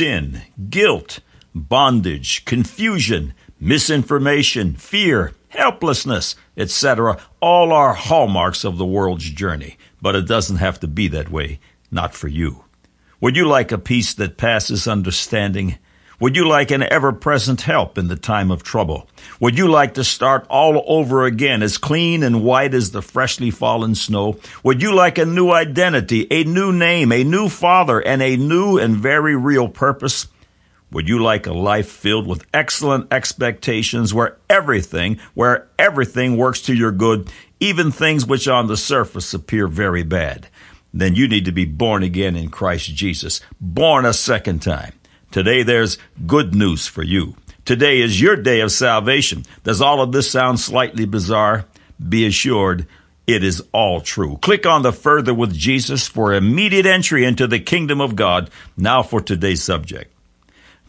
sin, guilt, bondage, confusion, misinformation, fear, helplessness, etc., all are hallmarks of the world's journey. But it doesn't have to be that way. Not for you. Would you like a peace that passes understanding? Would you like an ever present help in the time of trouble? Would you like to start all over again as clean and white as the freshly fallen snow? Would you like a new identity, a new name, a new father, and a new and very real purpose? Would you like a life filled with excellent expectations where everything, where everything works to your good, even things which on the surface appear very bad? Then you need to be born again in Christ Jesus, born a second time. Today there's good news for you. Today is your day of salvation. Does all of this sound slightly bizarre? Be assured it is all true. Click on the Further with Jesus for immediate entry into the kingdom of God. Now for today's subject.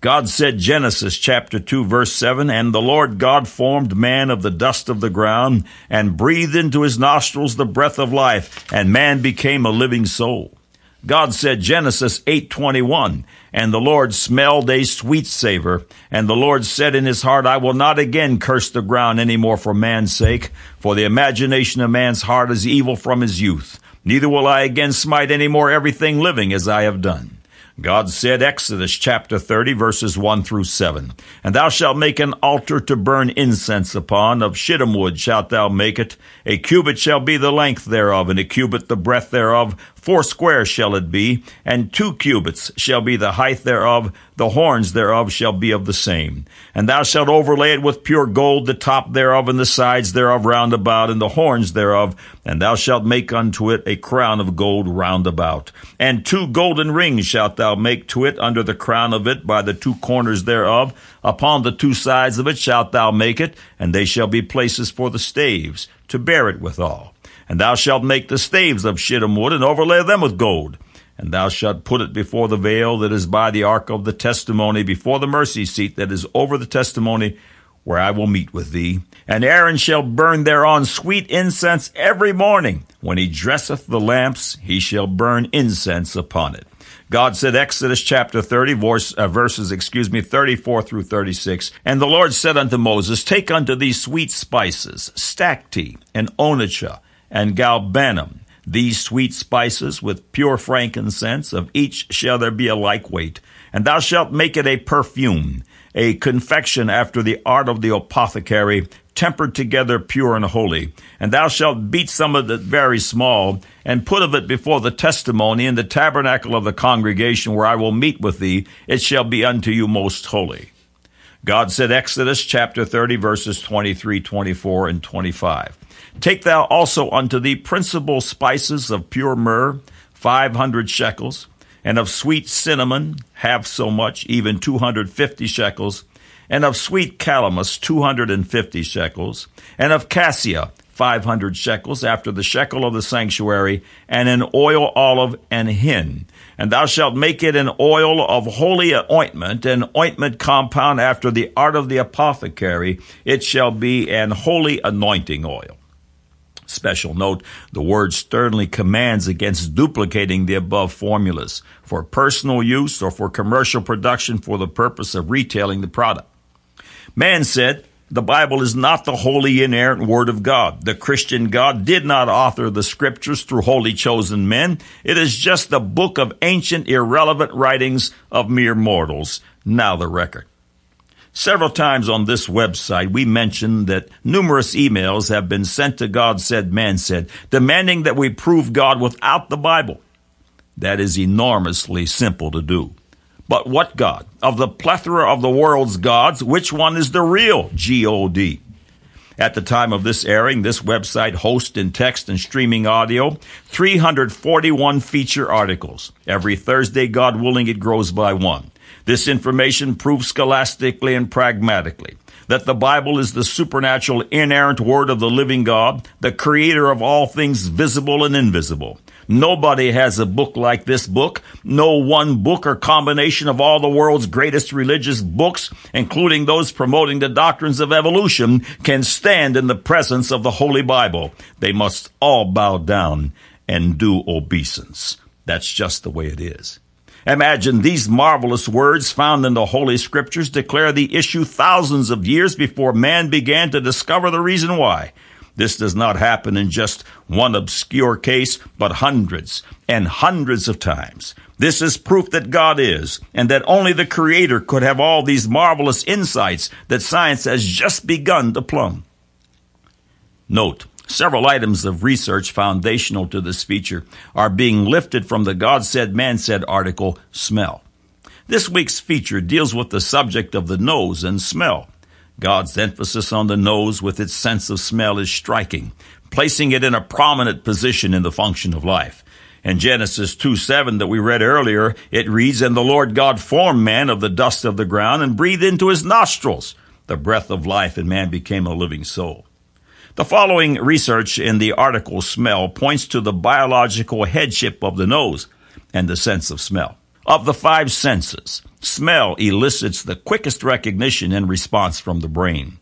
God said, Genesis chapter 2 verse 7, And the Lord God formed man of the dust of the ground, and breathed into his nostrils the breath of life, and man became a living soul. God said, Genesis 8:21, and the Lord smelled a sweet savor, and the Lord said in his heart, I will not again curse the ground any more for man's sake, for the imagination of man's heart is evil from his youth. Neither will I again smite any more everything living as I have done. God said, Exodus chapter 30, verses 1 through 7, And thou shalt make an altar to burn incense upon, of shittim wood shalt thou make it. A cubit shall be the length thereof, and a cubit the breadth thereof, Four square shall it be, and two cubits shall be the height thereof, the horns thereof shall be of the same. And thou shalt overlay it with pure gold, the top thereof, and the sides thereof round about, and the horns thereof, and thou shalt make unto it a crown of gold round about. And two golden rings shalt thou make to it under the crown of it by the two corners thereof. Upon the two sides of it shalt thou make it, and they shall be places for the staves, to bear it withal. And thou shalt make the staves of shittim wood, and overlay them with gold. And thou shalt put it before the veil that is by the ark of the testimony, before the mercy seat that is over the testimony, where I will meet with thee. And Aaron shall burn thereon sweet incense every morning. When he dresseth the lamps, he shall burn incense upon it. God said, Exodus chapter 30, verse, uh, verses, excuse me, 34 through 36. And the Lord said unto Moses, Take unto thee sweet spices, stacte, and onycha, and galbanum, these sweet spices with pure frankincense, of each shall there be a like weight. And thou shalt make it a perfume, a confection after the art of the apothecary, tempered together pure and holy. And thou shalt beat some of it very small, and put of it before the testimony in the tabernacle of the congregation where I will meet with thee. It shall be unto you most holy. God said, Exodus chapter 30, verses 23, 24, and 25. Take thou also unto thee principal spices of pure myrrh, five hundred shekels, and of sweet cinnamon, half so much, even two hundred fifty shekels, and of sweet calamus, two hundred and fifty shekels, and of cassia, five hundred shekels, after the shekel of the sanctuary, and an oil olive and hin. And thou shalt make it an oil of holy ointment, an ointment compound after the art of the apothecary. It shall be an holy anointing oil. Special note, the word sternly commands against duplicating the above formulas for personal use or for commercial production for the purpose of retailing the product. Man said, the Bible is not the holy inerrant word of God. The Christian God did not author the scriptures through holy chosen men. It is just a book of ancient irrelevant writings of mere mortals. Now the record. Several times on this website, we mentioned that numerous emails have been sent to God said, man said, demanding that we prove God without the Bible. That is enormously simple to do. But what God? Of the plethora of the world's gods, which one is the real G-O-D? At the time of this airing, this website hosts in text and streaming audio 341 feature articles. Every Thursday, God willing, it grows by one. This information proves scholastically and pragmatically that the Bible is the supernatural, inerrant word of the living God, the creator of all things visible and invisible. Nobody has a book like this book. No one book or combination of all the world's greatest religious books, including those promoting the doctrines of evolution, can stand in the presence of the Holy Bible. They must all bow down and do obeisance. That's just the way it is. Imagine these marvelous words found in the Holy Scriptures declare the issue thousands of years before man began to discover the reason why. This does not happen in just one obscure case, but hundreds and hundreds of times. This is proof that God is, and that only the Creator could have all these marvelous insights that science has just begun to plumb. Note, several items of research foundational to this feature are being lifted from the God Said, Man Said article, Smell. This week's feature deals with the subject of the nose and smell. God's emphasis on the nose with its sense of smell is striking, placing it in a prominent position in the function of life. In Genesis 2 7 that we read earlier, it reads, And the Lord God formed man of the dust of the ground and breathed into his nostrils the breath of life, and man became a living soul. The following research in the article Smell points to the biological headship of the nose and the sense of smell. Of the five senses, smell elicits the quickest recognition and response from the brain.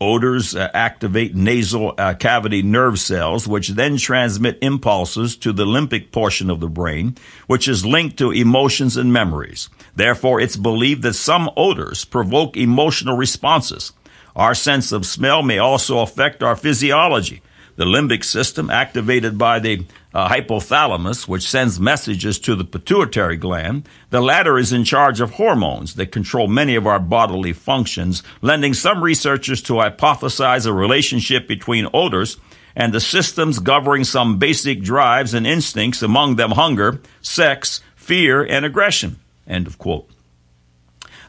Odors uh, activate nasal uh, cavity nerve cells, which then transmit impulses to the limbic portion of the brain, which is linked to emotions and memories. Therefore, it's believed that some odors provoke emotional responses. Our sense of smell may also affect our physiology. The limbic system, activated by the uh, hypothalamus, which sends messages to the pituitary gland. The latter is in charge of hormones that control many of our bodily functions, lending some researchers to hypothesize a relationship between odors and the systems governing some basic drives and instincts, among them hunger, sex, fear, and aggression. End of quote.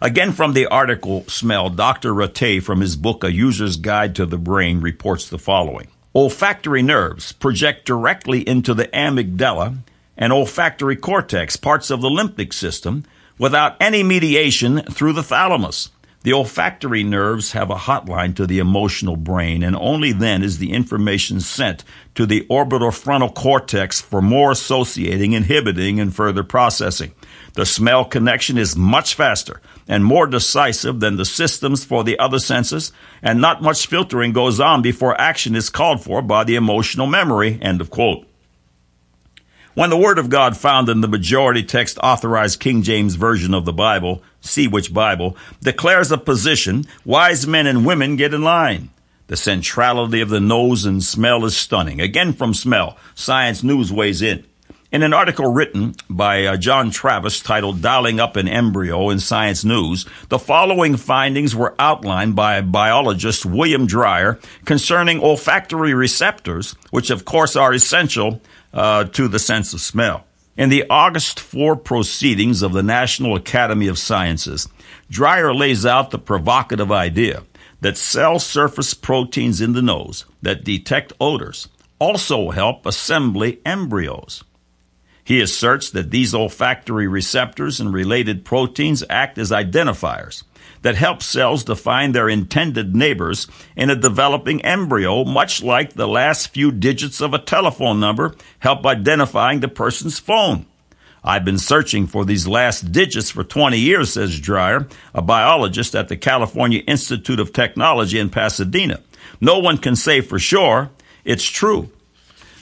Again, from the article Smell, Dr. Ratey, from his book A User's Guide to the Brain, reports the following. Olfactory nerves project directly into the amygdala and olfactory cortex, parts of the limbic system, without any mediation through the thalamus. The olfactory nerves have a hotline to the emotional brain, and only then is the information sent to the orbitofrontal cortex for more associating, inhibiting, and further processing. The smell connection is much faster and more decisive than the systems for the other senses, and not much filtering goes on before action is called for by the emotional memory. End of quote. When the Word of God found in the majority text authorized King James Version of the Bible, see which Bible, declares a position, wise men and women get in line. The centrality of the nose and smell is stunning. Again from Smell, Science News weighs in. In an article written by uh, John Travis titled Dialing Up an Embryo in Science News, the following findings were outlined by biologist William Dreyer concerning olfactory receptors, which of course are essential uh, to the sense of smell. In the August 4 proceedings of the National Academy of Sciences, Dreyer lays out the provocative idea that cell surface proteins in the nose that detect odors also help assembly embryos. He asserts that these olfactory receptors and related proteins act as identifiers that help cells define their intended neighbors in a developing embryo, much like the last few digits of a telephone number help identifying the person's phone. I've been searching for these last digits for 20 years, says Dreyer, a biologist at the California Institute of Technology in Pasadena. No one can say for sure it's true,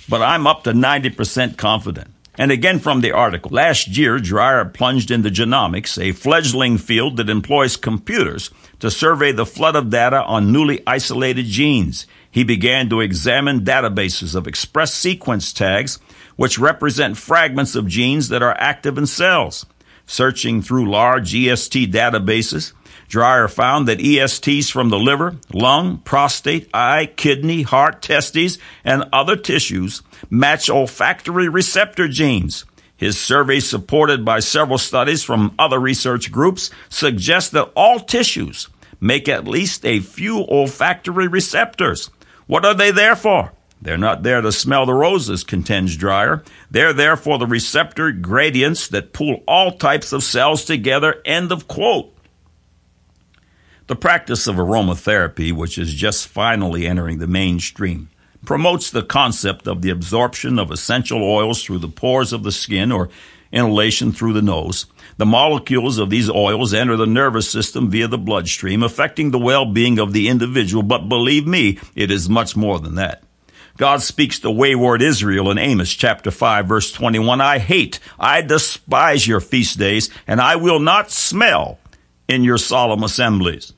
but I'm up to 90% confident. And again from the article. Last year, Dreyer plunged into genomics, a fledgling field that employs computers to survey the flood of data on newly isolated genes. He began to examine databases of express sequence tags, which represent fragments of genes that are active in cells. Searching through large EST databases, Dreyer found that ESTs from the liver, lung, prostate, eye, kidney, heart, testes, and other tissues match olfactory receptor genes. His survey, supported by several studies from other research groups, suggests that all tissues make at least a few olfactory receptors. What are they there for? They're not there to smell the roses, contends Dreyer. They're there for the receptor gradients that pull all types of cells together. End of quote. The practice of aromatherapy, which is just finally entering the mainstream, promotes the concept of the absorption of essential oils through the pores of the skin or inhalation through the nose. The molecules of these oils enter the nervous system via the bloodstream, affecting the well-being of the individual. But believe me, it is much more than that. God speaks to wayward Israel in Amos chapter 5 verse 21. I hate, I despise your feast days, and I will not smell in your solemn assemblies.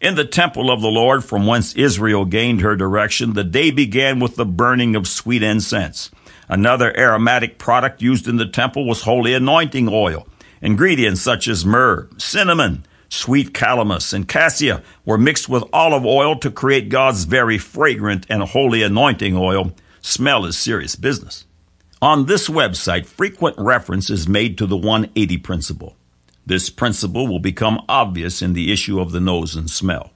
In the temple of the Lord, from whence Israel gained her direction, the day began with the burning of sweet incense. Another aromatic product used in the temple was holy anointing oil. Ingredients such as myrrh, cinnamon, sweet calamus, and cassia were mixed with olive oil to create God's very fragrant and holy anointing oil. Smell is serious business. On this website, frequent reference is made to the 180 principle. This principle will become obvious in the issue of the nose and smell.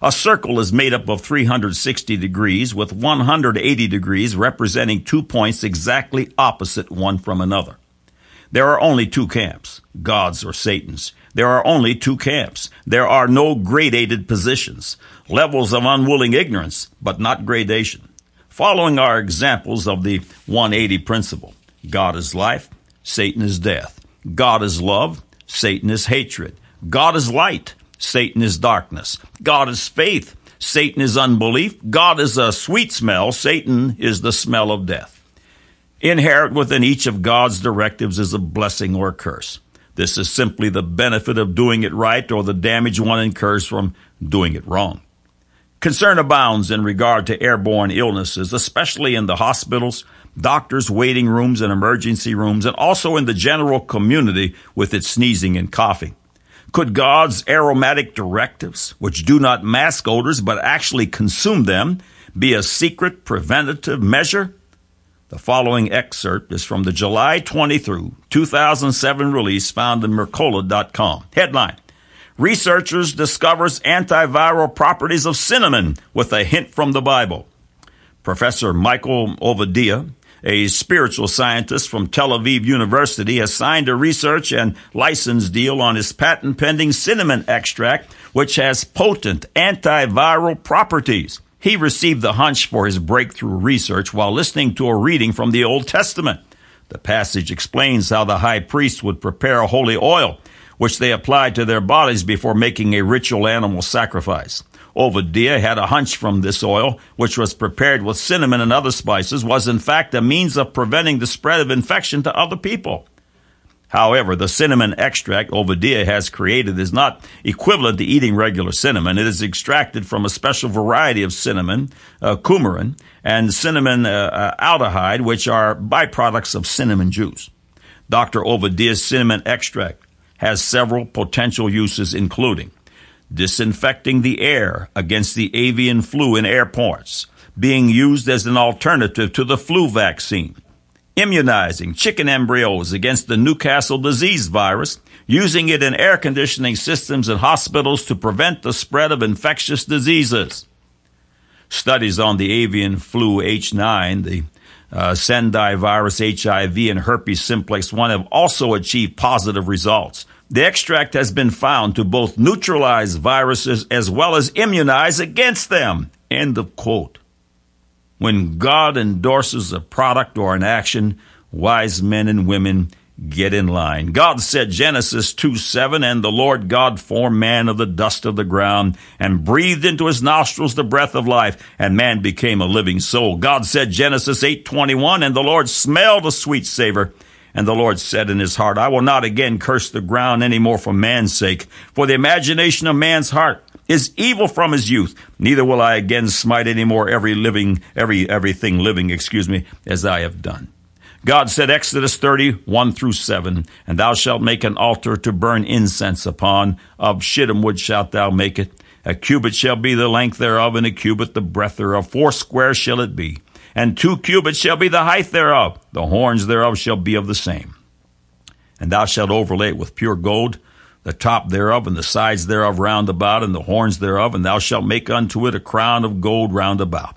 A circle is made up of 360 degrees with 180 degrees representing two points exactly opposite one from another. There are only two camps, God's or Satan's. There are only two camps. There are no gradated positions, levels of unwilling ignorance, but not gradation. Following our examples of the 180 principle, God is life, Satan is death. God is love, Satan is hatred. God is light, Satan is darkness. God is faith, Satan is unbelief. God is a sweet smell, Satan is the smell of death. Inherent within each of God's directives is a blessing or a curse. This is simply the benefit of doing it right or the damage one incurs from doing it wrong. Concern abounds in regard to airborne illnesses, especially in the hospitals, doctors' waiting rooms and emergency rooms, and also in the general community with its sneezing and coughing. Could God's aromatic directives, which do not mask odors but actually consume them, be a secret preventative measure? The following excerpt is from the July 23, 2007 release found in Mercola.com. Headline Researchers discovers antiviral properties of cinnamon with a hint from the Bible. Professor Michael Ovadia, a spiritual scientist from Tel Aviv University, has signed a research and license deal on his patent pending cinnamon extract, which has potent antiviral properties. He received the hunch for his breakthrough research while listening to a reading from the Old Testament. The passage explains how the high priest would prepare a holy oil, which they applied to their bodies before making a ritual animal sacrifice. Ovadia had a hunch from this oil, which was prepared with cinnamon and other spices, was in fact a means of preventing the spread of infection to other people. However, the cinnamon extract Ovadia has created is not equivalent to eating regular cinnamon. It is extracted from a special variety of cinnamon, uh, coumarin, and cinnamon uh, uh, aldehyde, which are byproducts of cinnamon juice. Dr. Ovadia's cinnamon extract has several potential uses, including disinfecting the air against the avian flu in airports, being used as an alternative to the flu vaccine, immunizing chicken embryos against the Newcastle disease virus, using it in air conditioning systems in hospitals to prevent the spread of infectious diseases. Studies on the avian flu H9, the uh, Sendai virus, HIV, and herpes simplex 1 have also achieved positive results. The extract has been found to both neutralize viruses as well as immunize against them. End of quote. When God endorses a product or an action, wise men and women get in line. God said Genesis 2 7, and the Lord God formed man of the dust of the ground and breathed into his nostrils the breath of life, and man became a living soul. God said Genesis 8 21, and the Lord smelled a sweet savor. And the Lord said in his heart, I will not again curse the ground any more for man's sake, for the imagination of man's heart is evil from his youth. Neither will I again smite any more every living, every, everything living, excuse me, as I have done. God said, Exodus 30, 1 through 7, And thou shalt make an altar to burn incense upon. Of shittim wood shalt thou make it. A cubit shall be the length thereof, and a cubit the breadth thereof. Four square shall it be. And two cubits shall be the height thereof. The horns thereof shall be of the same. And thou shalt overlay it with pure gold the top thereof, and the sides thereof round about, and the horns thereof, and thou shalt make unto it a crown of gold round about.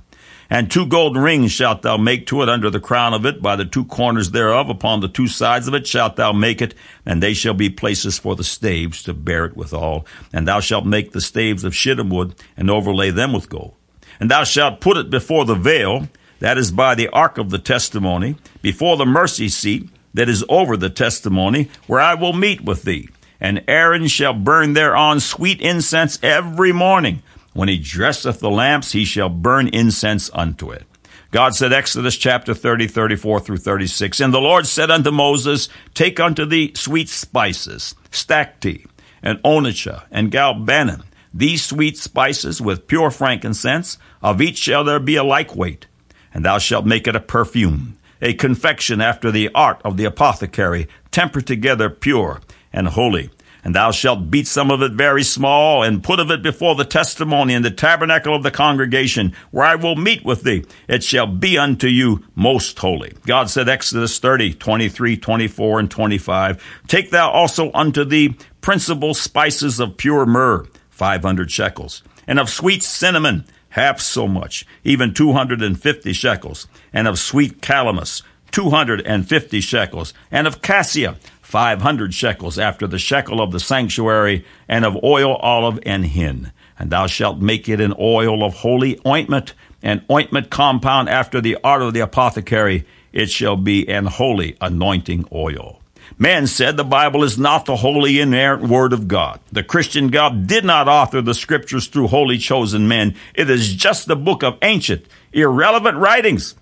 And two golden rings shalt thou make to it under the crown of it, by the two corners thereof, upon the two sides of it shalt thou make it, and they shall be places for the staves to bear it withal. And thou shalt make the staves of shittim wood, and overlay them with gold. And thou shalt put it before the veil, that is by the ark of the testimony, before the mercy seat, that is over the testimony, where I will meet with thee and Aaron shall burn thereon sweet incense every morning. When he dresseth the lamps, he shall burn incense unto it. God said, Exodus chapter 30, 34 through 36, And the Lord said unto Moses, Take unto thee sweet spices, stacte, and onycha, and galbanum, these sweet spices with pure frankincense, of each shall there be a like weight, and thou shalt make it a perfume, a confection after the art of the apothecary, tempered together pure and holy. And thou shalt beat some of it very small, and put of it before the testimony in the tabernacle of the congregation, where I will meet with thee. It shall be unto you most holy. God said, Exodus 30, 23, 24, and 25, Take thou also unto thee principal spices of pure myrrh, 500 shekels, and of sweet cinnamon, half so much, even 250 shekels, and of sweet calamus, 250 shekels, and of cassia, 500 shekels after the shekel of the sanctuary, and of oil, olive, and hin. And thou shalt make it an oil of holy ointment, an ointment compound after the art of the apothecary. It shall be an holy anointing oil. Man said the Bible is not the holy inerrant word of God. The Christian God did not author the scriptures through holy chosen men. It is just the book of ancient, irrelevant writings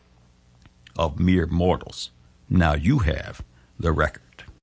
of mere mortals. Now you have the record.